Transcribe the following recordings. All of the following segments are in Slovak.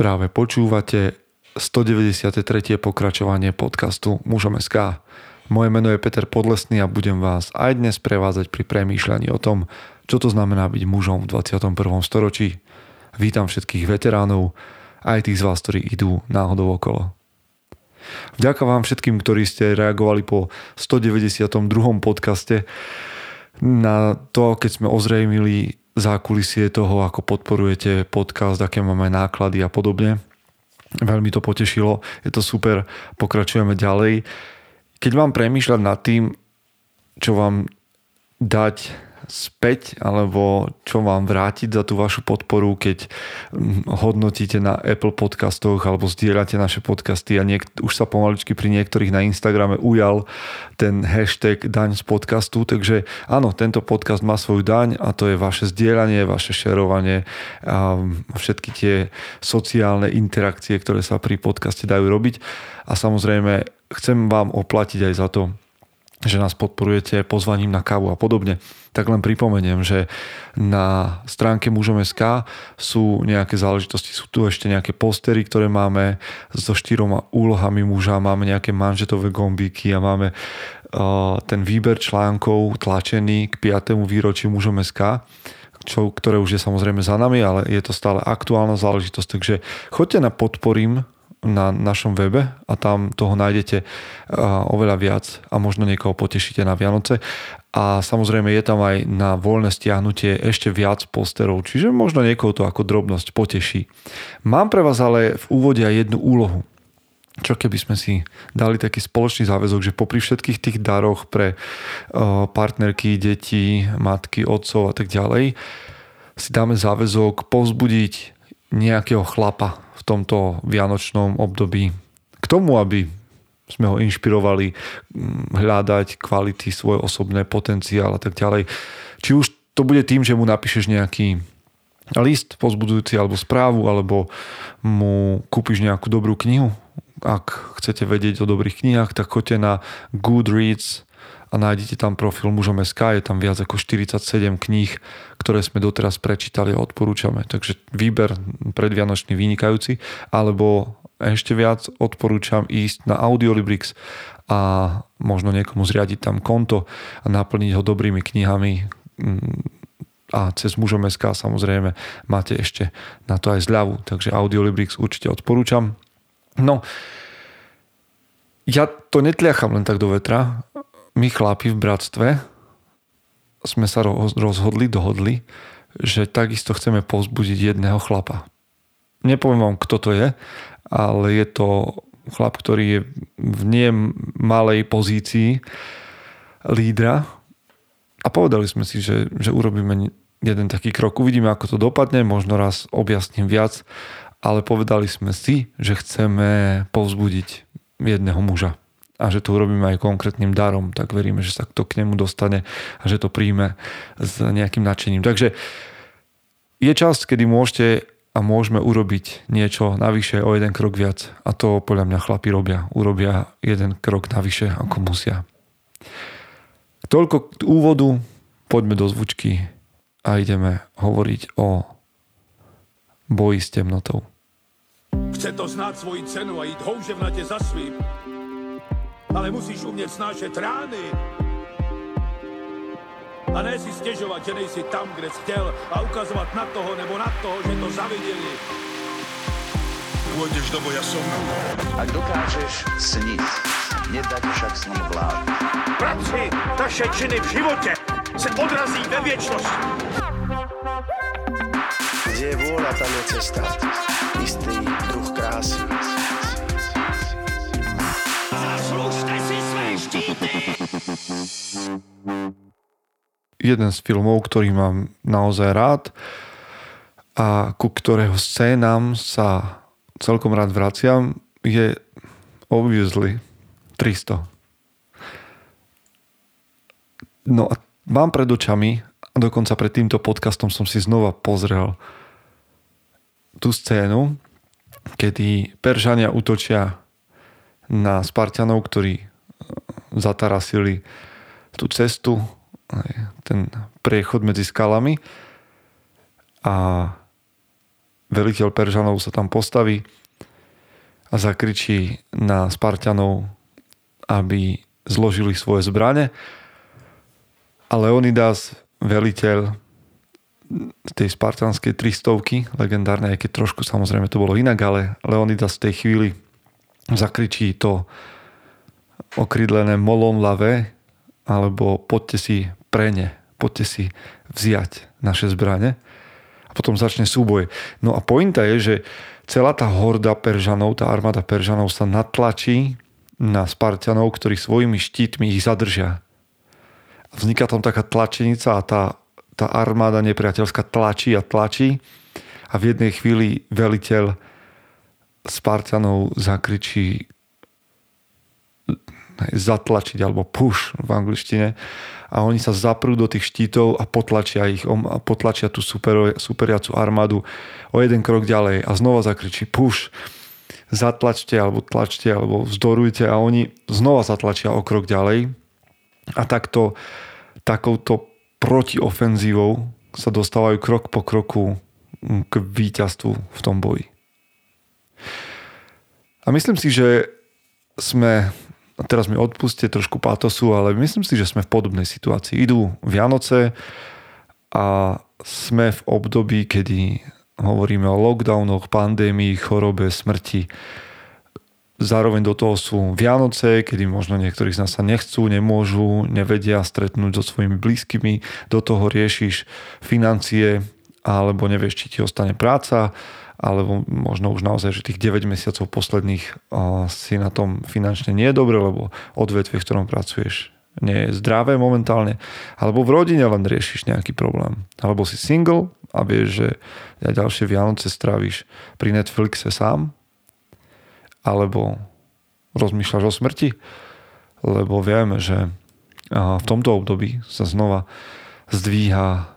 Práve počúvate 193. pokračovanie podcastu Mužom. Moje meno je Peter Podlesný a budem vás aj dnes prevázať pri premýšľaní o tom, čo to znamená byť mužom v 21. storočí. Vítam všetkých veteránov, aj tých z vás, ktorí idú náhodou okolo. Vďaka vám všetkým, ktorí ste reagovali po 192. podcaste na to, keď sme ozrejmili zákulisie toho, ako podporujete podcast, aké máme náklady a podobne. Veľmi to potešilo, je to super, pokračujeme ďalej. Keď mám premýšľať nad tým, čo vám dať späť alebo čo vám vrátiť za tú vašu podporu, keď hm, hodnotíte na Apple podcastoch alebo zdieľate naše podcasty a niek- už sa pomaličky pri niektorých na Instagrame ujal ten hashtag daň z podcastu, takže áno, tento podcast má svoju daň a to je vaše zdieľanie, vaše šerovanie a všetky tie sociálne interakcie, ktoré sa pri podcaste dajú robiť. A samozrejme chcem vám oplatiť aj za to, že nás podporujete pozvaním na kávu a podobne, tak len pripomeniem, že na stránke mužom.sk sú nejaké záležitosti, sú tu ešte nejaké postery, ktoré máme so štyroma úlohami muža, máme nejaké manžetové gombíky a máme uh, ten výber článkov tlačený k 5. výročiu mužom.sk čo, ktoré už je samozrejme za nami, ale je to stále aktuálna záležitosť, takže choďte na podporím na našom webe a tam toho nájdete oveľa viac a možno niekoho potešíte na Vianoce. A samozrejme je tam aj na voľné stiahnutie ešte viac posterov, čiže možno niekoho to ako drobnosť poteší. Mám pre vás ale v úvode aj jednu úlohu. Čo keby sme si dali taký spoločný záväzok, že popri všetkých tých daroch pre partnerky, deti, matky, otcov a tak ďalej, si dáme záväzok povzbudiť nejakého chlapa tomto vianočnom období k tomu, aby sme ho inšpirovali hľadať kvality, svoj osobné potenciál a tak ďalej. Či už to bude tým, že mu napíšeš nejaký list pozbudujúci alebo správu, alebo mu kúpiš nejakú dobrú knihu. Ak chcete vedieť o dobrých knihách, tak choďte na Goodreads a nájdete tam profil mužom SK, je tam viac ako 47 kníh, ktoré sme doteraz prečítali a odporúčame. Takže výber predvianočný vynikajúci, alebo ešte viac odporúčam ísť na Audiolibrix a možno niekomu zriadiť tam konto a naplniť ho dobrými knihami a cez mužom SK samozrejme máte ešte na to aj zľavu, takže Audiolibrix určite odporúčam. No, ja to netliacham len tak do vetra my chlapi v bratstve sme sa rozhodli, dohodli, že takisto chceme povzbudiť jedného chlapa. Nepoviem vám, kto to je, ale je to chlap, ktorý je v nie malej pozícii lídra a povedali sme si, že, že urobíme jeden taký krok. Uvidíme, ako to dopadne, možno raz objasním viac, ale povedali sme si, že chceme povzbudiť jedného muža a že to urobíme aj konkrétnym darom, tak veríme, že sa to k nemu dostane a že to príjme s nejakým nadšením. Takže je čas, kedy môžete a môžeme urobiť niečo navyše o jeden krok viac a to podľa mňa chlapi robia. Urobia jeden krok navyše ako musia. Toľko k úvodu, poďme do zvučky a ideme hovoriť o boji s temnotou. Chce to znáť svoji cenu a ísť houževnate za svým ale musíš umět snášet rány. A ne si stěžovat, že nejsi tam, kde jsi chtěl a ukazovat na toho nebo na toho, že to zaviděli. Pôjdeš do boja som. Ak dokážeš sniť, nedať však sním vlád. Práci, taše činy v živote se odrazí ve věčnosti. Kde je vôľa, tam je cesta. Istý druh krásy. Jeden z filmov, ktorý mám naozaj rád a ku ktorého scénam sa celkom rád vraciam, je Obviously 300. No a mám pred očami, a dokonca pred týmto podcastom som si znova pozrel tú scénu, kedy Peržania útočia na Spartanov, ktorí zatarasili tú cestu, ten priechod medzi skalami a veliteľ Peržanov sa tam postaví a zakričí na Spartanov, aby zložili svoje zbrane. A Leonidas, veliteľ tej spartanskej tristovky, legendárnej, aj keď trošku samozrejme to bolo inak, ale Leonidas v tej chvíli zakričí to okrydlené molon lave, alebo poďte si pre ne, poďte si vziať naše zbrane a potom začne súboj. No a pointa je, že celá tá horda Peržanov, tá armáda Peržanov sa natlačí na Spartanov, ktorí svojimi štítmi ich zadržia. Vzniká tam taká tlačenica a tá, tá armáda nepriateľská tlačí a tlačí a v jednej chvíli veliteľ Spartanov zakričí zatlačiť alebo push v angličtine. A oni sa zaprú do tých štítov a potlačia ich a potlačia tú super, superiacu armádu o jeden krok ďalej a znova zakričí push. Zatlačte alebo tlačte alebo vzdorujte a oni znova zatlačia o krok ďalej. A takto takouto protiofenzívou sa dostávajú krok po kroku k víťazstvu v tom boji. A myslím si, že sme teraz mi odpuste trošku pátosu, ale myslím si, že sme v podobnej situácii. Idú Vianoce a sme v období, kedy hovoríme o lockdownoch, pandémii, chorobe, smrti. Zároveň do toho sú Vianoce, kedy možno niektorí z nás sa nechcú, nemôžu, nevedia stretnúť so svojimi blízkymi. Do toho riešiš financie, alebo nevieš, či ti ostane práca, alebo možno už naozaj, že tých 9 mesiacov posledných si na tom finančne nie je dobre, lebo odvetvie, v ktorom pracuješ, nie je zdravé momentálne, alebo v rodine len riešiš nejaký problém. Alebo si single a vieš, že ďalšie Vianoce stráviš pri Netflixe sám, alebo rozmýšľaš o smrti, lebo vieme, že v tomto období sa znova zdvíha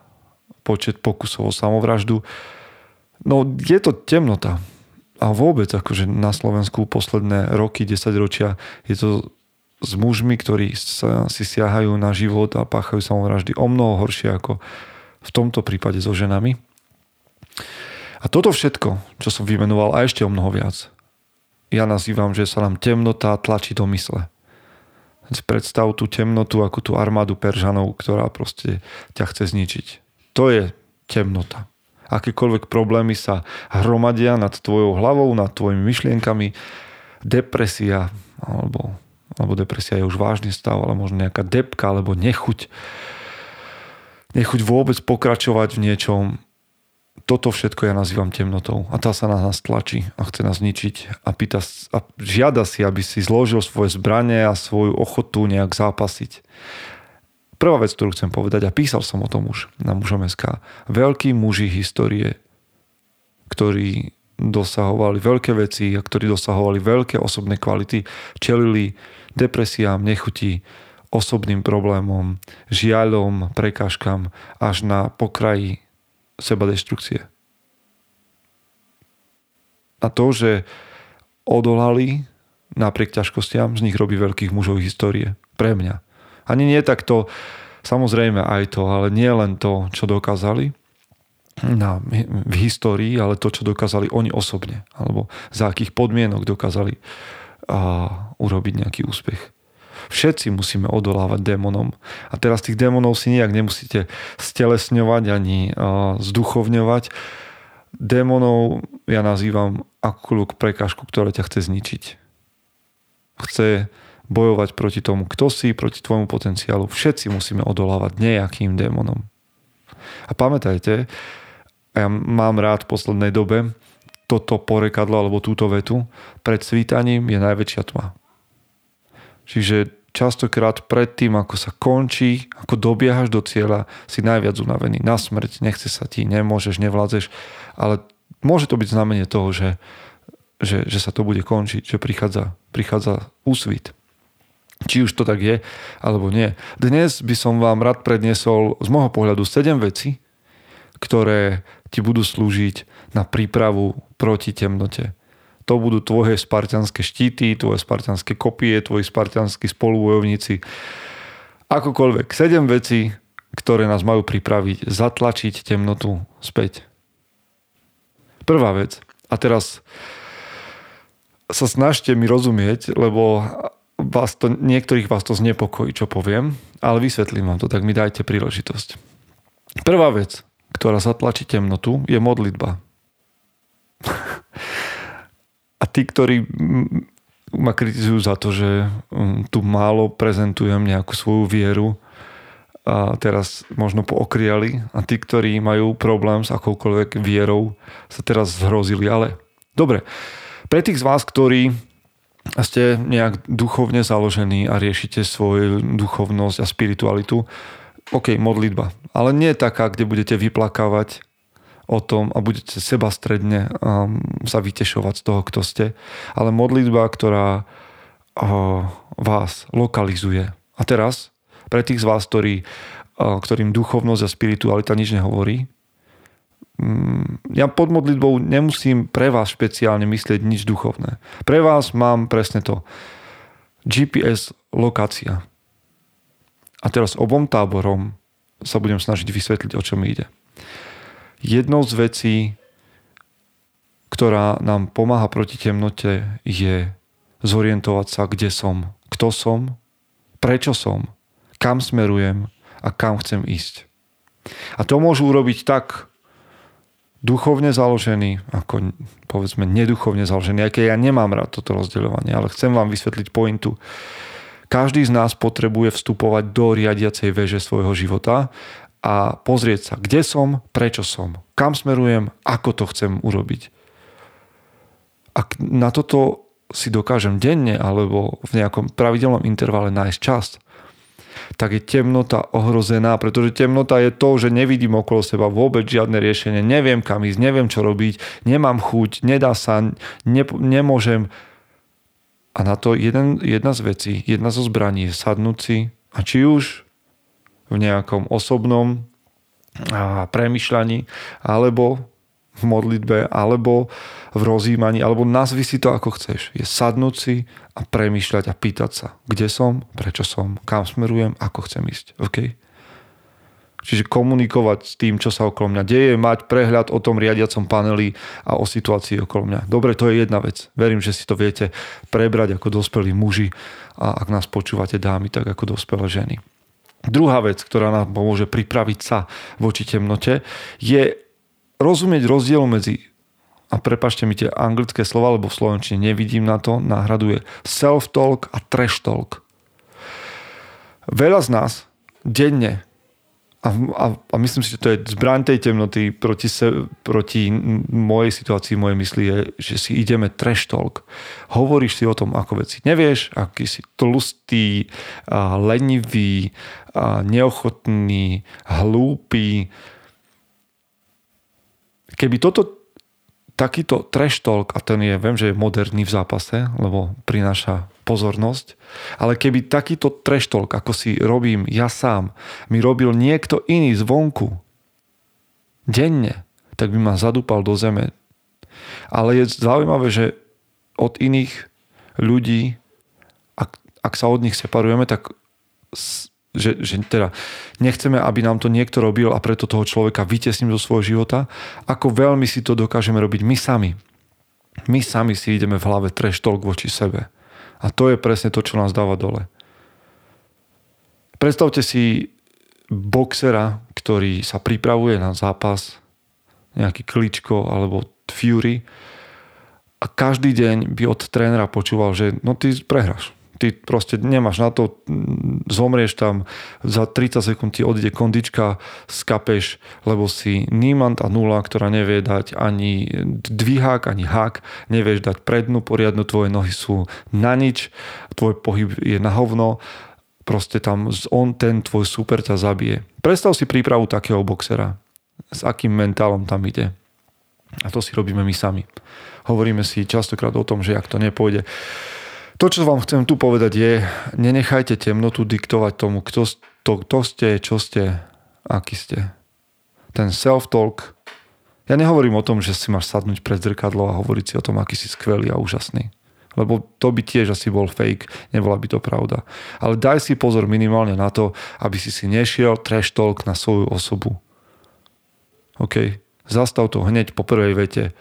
počet pokusov o samovraždu, No je to temnota. A vôbec akože na Slovensku posledné roky, 10 ročia je to s mužmi, ktorí sa, si siahajú na život a páchajú samovraždy o mnoho horšie ako v tomto prípade so ženami. A toto všetko, čo som vymenoval a ešte o mnoho viac, ja nazývam, že sa nám temnota tlačí do mysle. Predstav tú temnotu ako tú armádu Peržanov, ktorá proste ťa chce zničiť. To je temnota akékoľvek problémy sa hromadia nad tvojou hlavou, nad tvojimi myšlienkami, depresia, alebo, alebo depresia je už vážny stav, ale možno nejaká depka, alebo nechuť, nechuť vôbec pokračovať v niečom, toto všetko ja nazývam temnotou. A tá sa na nás tlačí a chce nás zničiť a, pýta, a žiada si, aby si zložil svoje zbranie a svoju ochotu nejak zápasiť. Prvá vec, ktorú chcem povedať, a písal som o tom už na mužom SK, veľkí muži histórie, ktorí dosahovali veľké veci a ktorí dosahovali veľké osobné kvality, čelili depresiám, nechutí, osobným problémom, žiaľom, prekážkam až na pokraji seba destrukcie. A to, že odolali napriek ťažkostiam, z nich robí veľkých mužov histórie. Pre mňa. Ani nie takto, samozrejme aj to, ale nie len to, čo dokázali na, v histórii, ale to, čo dokázali oni osobne, alebo za akých podmienok dokázali a, urobiť nejaký úspech. Všetci musíme odolávať démonom. A teraz tých démonov si nejak nemusíte stelesňovať ani a, zduchovňovať. Démonov ja nazývam akúkoľvek prekážku, ktorá ťa chce zničiť. Chce bojovať proti tomu, kto si, proti tvojmu potenciálu. Všetci musíme odolávať nejakým démonom. A pamätajte, ja mám rád v poslednej dobe toto porekadlo alebo túto vetu, pred svítaním je najväčšia tma. Čiže častokrát pred tým, ako sa končí, ako dobiehaš do cieľa, si najviac unavený na smrť, nechce sa ti, nemôžeš, nevládzeš, ale môže to byť znamenie toho, že, že, že sa to bude končiť, že prichádza, prichádza úsvit. Či už to tak je, alebo nie. Dnes by som vám rád predniesol z môjho pohľadu 7 vecí, ktoré ti budú slúžiť na prípravu proti temnote. To budú tvoje spartianské štíty, tvoje spartianské kopie, tvoji spartianskí spolubojovníci. Akokoľvek. 7 vecí, ktoré nás majú pripraviť, zatlačiť temnotu späť. Prvá vec. A teraz sa snažte mi rozumieť, lebo vás to, niektorých vás to znepokojí, čo poviem, ale vysvetlím vám to, tak mi dajte príležitosť. Prvá vec, ktorá zatlačí temnotu, je modlitba. A tí, ktorí ma kritizujú za to, že mm, tu málo prezentujem nejakú svoju vieru a teraz možno pookriali a tí, ktorí majú problém s akoukoľvek vierou, sa teraz zhrozili. Ale dobre, pre tých z vás, ktorí ste nejak duchovne založení a riešite svoju duchovnosť a spiritualitu, OK, modlitba. Ale nie taká, kde budete vyplakávať o tom a budete seba stredne um, sa vytešovať z toho, kto ste. Ale modlitba, ktorá uh, vás lokalizuje. A teraz, pre tých z vás, ktorí, uh, ktorým duchovnosť a spiritualita nič nehovorí, ja pod modlitbou nemusím pre vás špeciálne myslieť nič duchovné. Pre vás mám presne to. GPS lokácia. A teraz obom táborom sa budem snažiť vysvetliť, o čo mi ide jednou z vecí, ktorá nám pomáha proti temnote, je zorientovať sa, kde som, kto som, prečo som, kam smerujem a kam chcem ísť. A to môžu urobiť tak duchovne založený, ako povedzme neduchovne založený, aj keď ja nemám rád toto rozdeľovanie, ale chcem vám vysvetliť pointu. Každý z nás potrebuje vstupovať do riadiacej veže svojho života a pozrieť sa, kde som, prečo som, kam smerujem, ako to chcem urobiť. Ak na toto si dokážem denne alebo v nejakom pravidelnom intervale nájsť čas, tak je temnota ohrozená, pretože temnota je to, že nevidím okolo seba vôbec žiadne riešenie, neviem kam ísť, neviem čo robiť, nemám chuť, nedá sa, ne, nemôžem. A na to jeden, jedna z vecí, jedna zo zbraní je sadnúť si a či už v nejakom osobnom premyšľaní, alebo v modlitbe, alebo v rozjímaní, alebo nazvi si to ako chceš. Je sadnúť si a premyšľať a pýtať sa, kde som, prečo som, kam smerujem, ako chcem ísť. Okay? Čiže komunikovať s tým, čo sa okolo mňa deje, mať prehľad o tom riadiacom paneli a o situácii okolo mňa. Dobre, to je jedna vec. Verím, že si to viete prebrať ako dospelí muži a ak nás počúvate dámy, tak ako dospelé ženy. Druhá vec, ktorá nám pomôže pripraviť sa voči temnote, je rozumieť rozdiel medzi a prepašte mi tie anglické slova, lebo v slovenčine nevidím na to, náhraduje self-talk a trash talk. Veľa z nás denne a, a, a myslím si, že to je zbraň tej temnoty proti, se, proti mojej situácii, mojej mysli je, že si ideme trash talk. Hovoríš si o tom, ako veci nevieš, aký si tlustý, a lenivý, a neochotný, hlúpy. Keby toto takýto trash talk, a ten je, viem, že je moderný v zápase, lebo prináša pozornosť, ale keby takýto trash talk, ako si robím ja sám, mi robil niekto iný zvonku, denne, tak by ma zadúpal do zeme. Ale je zaujímavé, že od iných ľudí, ak, ak sa od nich separujeme, tak že, že teda nechceme, aby nám to niekto robil a preto toho človeka vytesním zo svojho života, ako veľmi si to dokážeme robiť my sami. My sami si ideme v hlave trash voči sebe. A to je presne to, čo nás dáva dole. Predstavte si boxera, ktorý sa pripravuje na zápas, nejaký kličko alebo Fury a každý deň by od trénera počúval, že no ty prehráš ty proste nemáš na to, zomrieš tam, za 30 sekúnd ti odíde kondička, skapeš, lebo si nímant a nula, ktorá nevie dať ani dvihák, ani hák, nevieš dať prednú poriadnu, tvoje nohy sú na nič, tvoj pohyb je na hovno, proste tam on, ten tvoj super ťa zabije. Predstav si prípravu takého boxera. S akým mentálom tam ide. A to si robíme my sami. Hovoríme si častokrát o tom, že ak to nepôjde, to, čo vám chcem tu povedať je, nenechajte temnotu diktovať tomu, kto, to, kto ste, čo ste, aký ste. Ten self-talk. Ja nehovorím o tom, že si máš sadnúť pred zrkadlo a hovoriť si o tom, aký si skvelý a úžasný. Lebo to by tiež asi bol fake, nebola by to pravda. Ale daj si pozor minimálne na to, aby si si nešiel trash talk na svoju osobu. OK? Zastav to hneď po prvej vete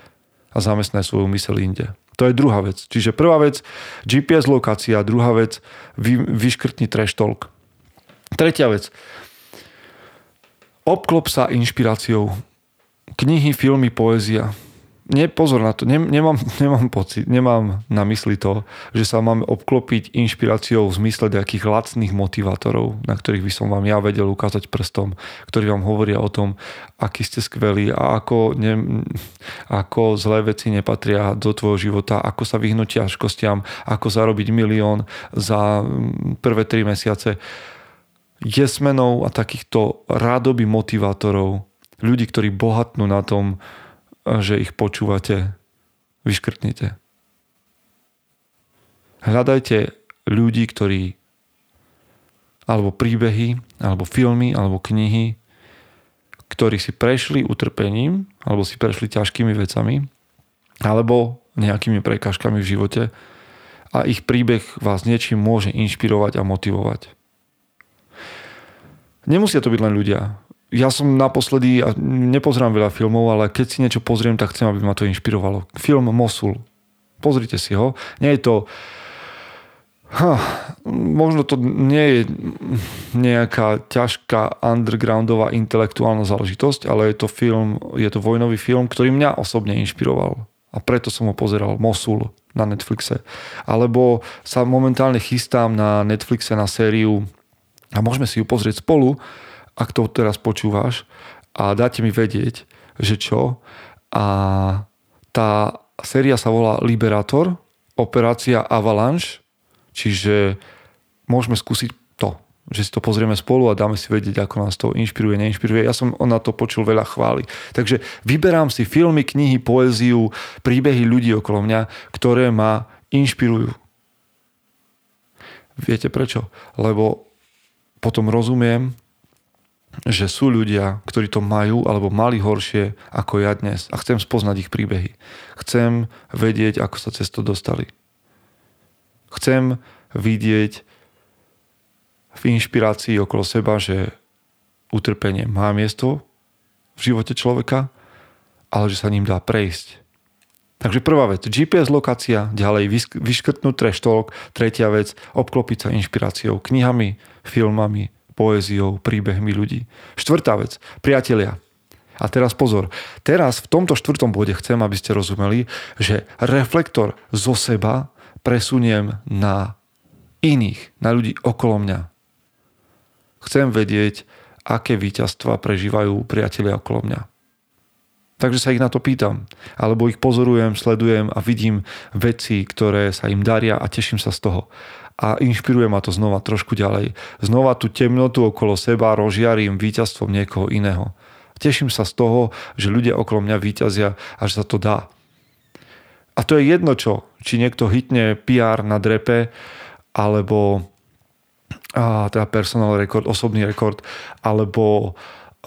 a zamestnaj svoju mysel inde. To je druhá vec. Čiže prvá vec, GPS lokácia, druhá vec, vy, vyškrtni trash talk. Tretia vec, obklop sa inšpiráciou. Knihy, filmy, poézia nie, pozor na to, nemám, nemám pocit, nemám na mysli to, že sa mám obklopiť inšpiráciou v zmysle nejakých lacných motivátorov, na ktorých by som vám ja vedel ukázať prstom, ktorí vám hovoria o tom, aký ste skvelí a ako, ne, ako zlé veci nepatria do tvojho života, ako sa vyhnúť ťažkostiam, ako zarobiť milión za mm, prvé tri mesiace. Jesmenov a takýchto rádoby motivátorov, ľudí, ktorí bohatnú na tom, že ich počúvate, vyškrtnite. Hľadajte ľudí, ktorí alebo príbehy, alebo filmy, alebo knihy, ktorí si prešli utrpením, alebo si prešli ťažkými vecami, alebo nejakými prekážkami v živote a ich príbeh vás niečím môže inšpirovať a motivovať. Nemusia to byť len ľudia ja som naposledy, a nepozerám veľa filmov, ale keď si niečo pozriem, tak chcem, aby ma to inšpirovalo. Film Mosul. Pozrite si ho. Nie je to... Ha, možno to nie je nejaká ťažká undergroundová intelektuálna záležitosť, ale je to film, je to vojnový film, ktorý mňa osobne inšpiroval. A preto som ho pozeral. Mosul na Netflixe. Alebo sa momentálne chystám na Netflixe na sériu a môžeme si ju pozrieť spolu ak to teraz počúvaš a dáte mi vedieť, že čo. A tá séria sa volá Liberator, operácia Avalanche, čiže môžeme skúsiť to, že si to pozrieme spolu a dáme si vedieť, ako nás to inšpiruje, neinšpiruje. Ja som na to počul veľa chvály. Takže vyberám si filmy, knihy, poéziu, príbehy ľudí okolo mňa, ktoré ma inšpirujú. Viete prečo? Lebo potom rozumiem, že sú ľudia, ktorí to majú alebo mali horšie ako ja dnes a chcem spoznať ich príbehy. Chcem vedieť, ako sa cez to dostali. Chcem vidieť v inšpirácii okolo seba, že utrpenie má miesto v živote človeka, ale že sa ním dá prejsť. Takže prvá vec, GPS lokácia, ďalej vyškrtnúť trash talk, tretia vec, obklopiť sa inšpiráciou, knihami, filmami, poéziou, príbehmi ľudí. Štvrtá vec, priatelia. A teraz pozor, teraz v tomto štvrtom bode chcem, aby ste rozumeli, že reflektor zo seba presuniem na iných, na ľudí okolo mňa. Chcem vedieť, aké víťazstva prežívajú priatelia okolo mňa. Takže sa ich na to pýtam. Alebo ich pozorujem, sledujem a vidím veci, ktoré sa im daria a teším sa z toho a inšpiruje ma to znova trošku ďalej. Znova tú temnotu okolo seba rozžiarím víťazstvom niekoho iného. Teším sa z toho, že ľudia okolo mňa víťazia a že sa to dá. A to je jedno čo, či niekto hitne PR na drepe, alebo a, teda personal rekord, osobný rekord, alebo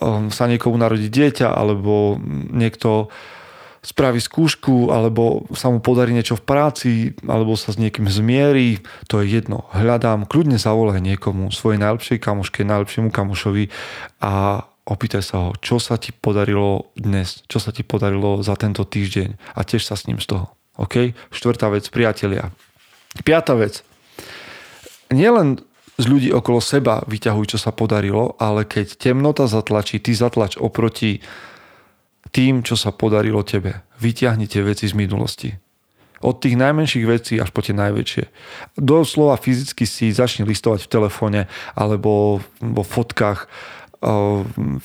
um, sa niekomu narodí dieťa, alebo niekto spraví skúšku, alebo sa mu podarí niečo v práci, alebo sa s niekým zmierí, to je jedno. Hľadám, kľudne zavolaj niekomu, svojej najlepšej kamoške, najlepšiemu kamošovi a opýtaj sa ho, čo sa ti podarilo dnes, čo sa ti podarilo za tento týždeň a tiež sa s ním z toho. OK? Štvrtá vec, priatelia. Piatá vec. Nielen z ľudí okolo seba vyťahuj, čo sa podarilo, ale keď temnota zatlačí, ty zatlač oproti tým, čo sa podarilo tebe. Vyťahnite veci z minulosti. Od tých najmenších vecí až po tie najväčšie. Doslova fyzicky si začni listovať v telefóne alebo vo fotkách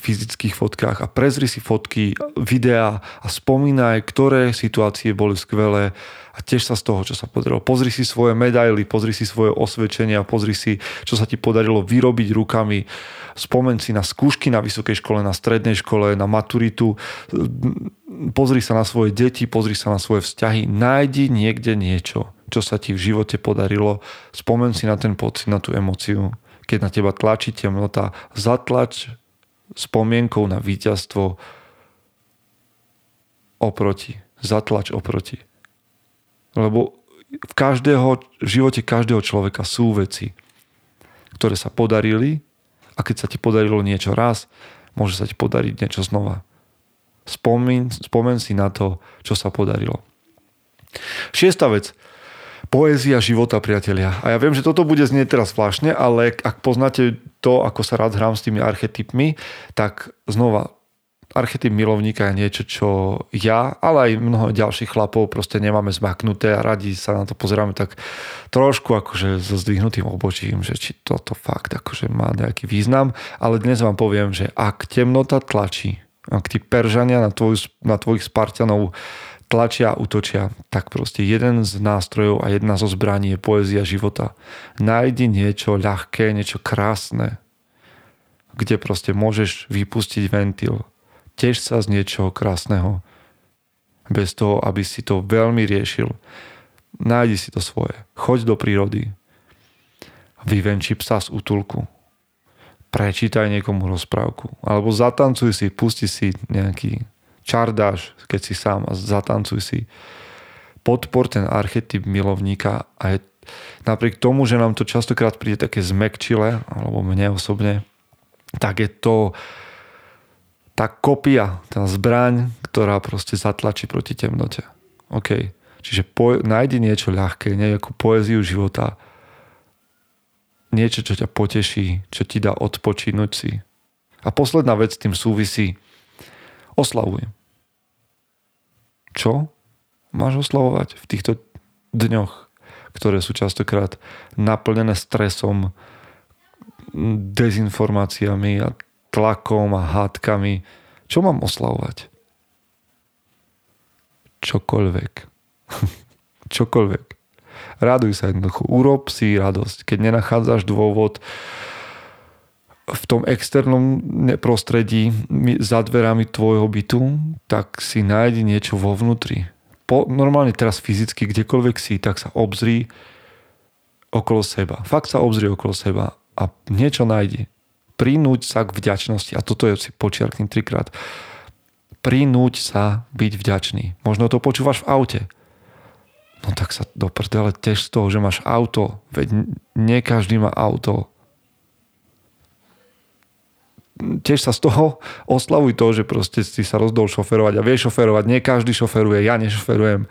fyzických fotkách a prezri si fotky, videá a spomínaj, ktoré situácie boli skvelé a tiež sa z toho, čo sa podarilo. Pozri si svoje medaily, pozri si svoje osvedčenia, pozri si, čo sa ti podarilo vyrobiť rukami. Spomen si na skúšky na vysokej škole, na strednej škole, na maturitu. Pozri sa na svoje deti, pozri sa na svoje vzťahy. Nájdi niekde niečo, čo sa ti v živote podarilo. Spomen si na ten pocit, na tú emociu keď na teba tlačí temnota, zatlač spomienkou na víťazstvo oproti. Zatlač oproti. Lebo v, každého, v živote každého človeka sú veci, ktoré sa podarili a keď sa ti podarilo niečo raz, môže sa ti podariť niečo znova. Spomen, spomen si na to, čo sa podarilo. Šiesta vec. Poézia života, priatelia. A ja viem, že toto bude znieť teraz zvláštne, ale ak poznáte to, ako sa rád hrám s tými archetypmi, tak znova, archetyp milovníka je niečo, čo ja, ale aj mnoho ďalších chlapov proste nemáme zmaknuté a radi sa na to pozeráme tak trošku akože so zdvihnutým obočím, že či toto fakt akože má nejaký význam. Ale dnes vám poviem, že ak temnota tlačí, ak tí peržania na, tvoj, na tvojich Spartanov tlačia a utočia, tak proste jeden z nástrojov a jedna zo zbraní je poézia života. Nájdi niečo ľahké, niečo krásne, kde proste môžeš vypustiť ventil. Tež sa z niečoho krásneho. Bez toho, aby si to veľmi riešil. Nájdi si to svoje. Choď do prírody. Vyvenči psa z útulku. Prečítaj niekomu rozprávku. Alebo zatancuj si, pusti si nejaký čardáš, keď si sám a zatancuj si. Podpor ten archetyp milovníka a je, napriek tomu, že nám to častokrát príde také zmekčile, alebo mne osobne, tak je to tá kopia, tá zbraň, ktorá proste zatlačí proti temnote. OK. Čiže po, nájdi niečo ľahké, nejakú poéziu života, niečo, čo ťa poteší, čo ti dá odpočínuť si. A posledná vec s tým súvisí. Oslavuj čo máš oslavovať v týchto dňoch, ktoré sú častokrát naplnené stresom, dezinformáciami a tlakom a hádkami. Čo mám oslavovať? Čokoľvek. Čokoľvek. Raduj sa jednoducho. Urob si radosť. Keď nenachádzaš dôvod v tom externom prostredí za dverami tvojho bytu, tak si nájdi niečo vo vnútri. Po, normálne teraz fyzicky, kdekoľvek si, tak sa obzri okolo seba. Fakt sa obzri okolo seba a niečo nájdi. Prinúť sa k vďačnosti. A toto je si počiarknem trikrát. Prinúť sa byť vďačný. Možno to počúvaš v aute. No tak sa do prdele tiež z toho, že máš auto. Veď nie každý má auto tiež sa z toho oslavuj to, že proste si sa rozdol šoferovať a vieš šoferovať. Nie každý šoferuje, ja nešoferujem.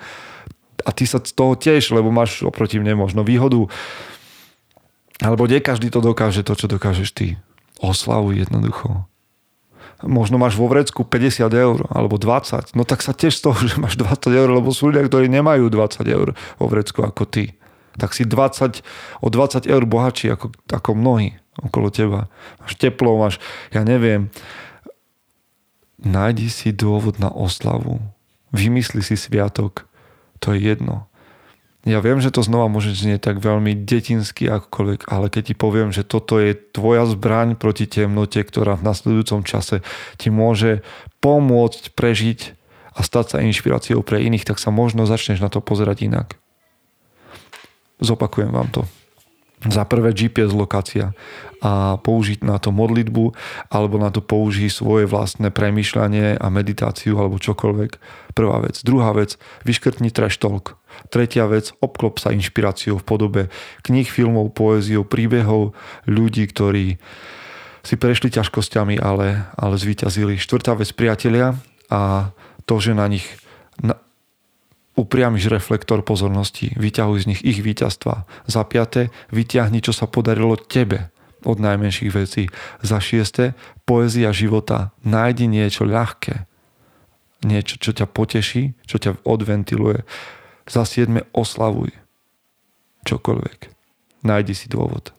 A ty sa z toho tiež, lebo máš oproti mne možno výhodu. Alebo nie každý to dokáže, to, čo dokážeš ty. Oslavuj jednoducho. Možno máš vo vrecku 50 eur alebo 20. No tak sa tiež z toho, že máš 20 eur, lebo sú ľudia, ktorí nemajú 20 eur vo vrecku ako ty. Tak si 20, o 20 eur bohatší ako, ako mnohí okolo teba. Máš teplo, máš, ja neviem. Nájdi si dôvod na oslavu. Vymysli si sviatok. To je jedno. Ja viem, že to znova môže znieť tak veľmi detinsky akokoľvek, ale keď ti poviem, že toto je tvoja zbraň proti temnote, ktorá v nasledujúcom čase ti môže pomôcť prežiť a stať sa inšpiráciou pre iných, tak sa možno začneš na to pozerať inak. Zopakujem vám to. Za prvé GPS lokácia a použiť na to modlitbu alebo na to použiť svoje vlastné premýšľanie a meditáciu alebo čokoľvek. Prvá vec. Druhá vec, vyškrtni trash talk. Tretia vec, obklop sa inšpiráciou v podobe kníh, filmov, poéziou, príbehov ľudí, ktorí si prešli ťažkosťami, ale, ale zvíťazili. Štvrtá vec, priatelia a to, že na nich upriamiš reflektor pozornosti, vyťahuj z nich ich víťazstva. Za piaté, vyťahni, čo sa podarilo tebe od najmenších vecí. Za šieste, poézia života. Nájdi niečo ľahké. Niečo, čo ťa poteší, čo ťa odventiluje. Za siedme, oslavuj. Čokoľvek. Nájdi si dôvod.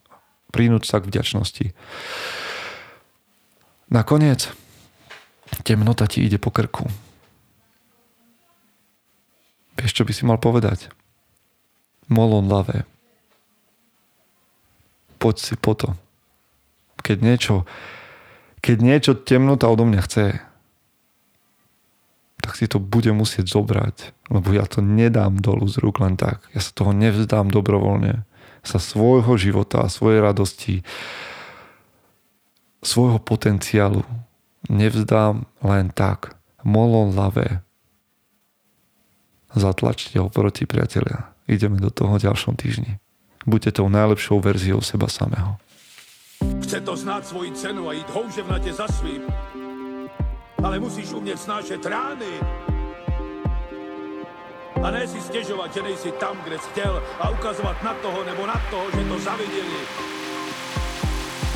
Prinúť sa k vďačnosti. Nakoniec, temnota ti ide po krku Vieš, čo by si mal povedať? Molon lavé. Poď si po to. Keď niečo, keď niečo temnota odo mňa chce, tak si to bude musieť zobrať, lebo ja to nedám dolu z rúk len tak. Ja sa toho nevzdám dobrovoľne. Sa svojho života, svojej radosti, svojho potenciálu nevzdám len tak. Molon lavé zatlačte ho proti priatelia. Ideme do toho ďalšom týždni. Buďte tou najlepšou verziou seba samého. Chce to znáť svoji cenu a ísť houževnate za svým. ale musíš umieť snášať rány. A ne si stežovať, že nejsi tam, kde si chcel a ukazovať na toho nebo na toho, že to zavideli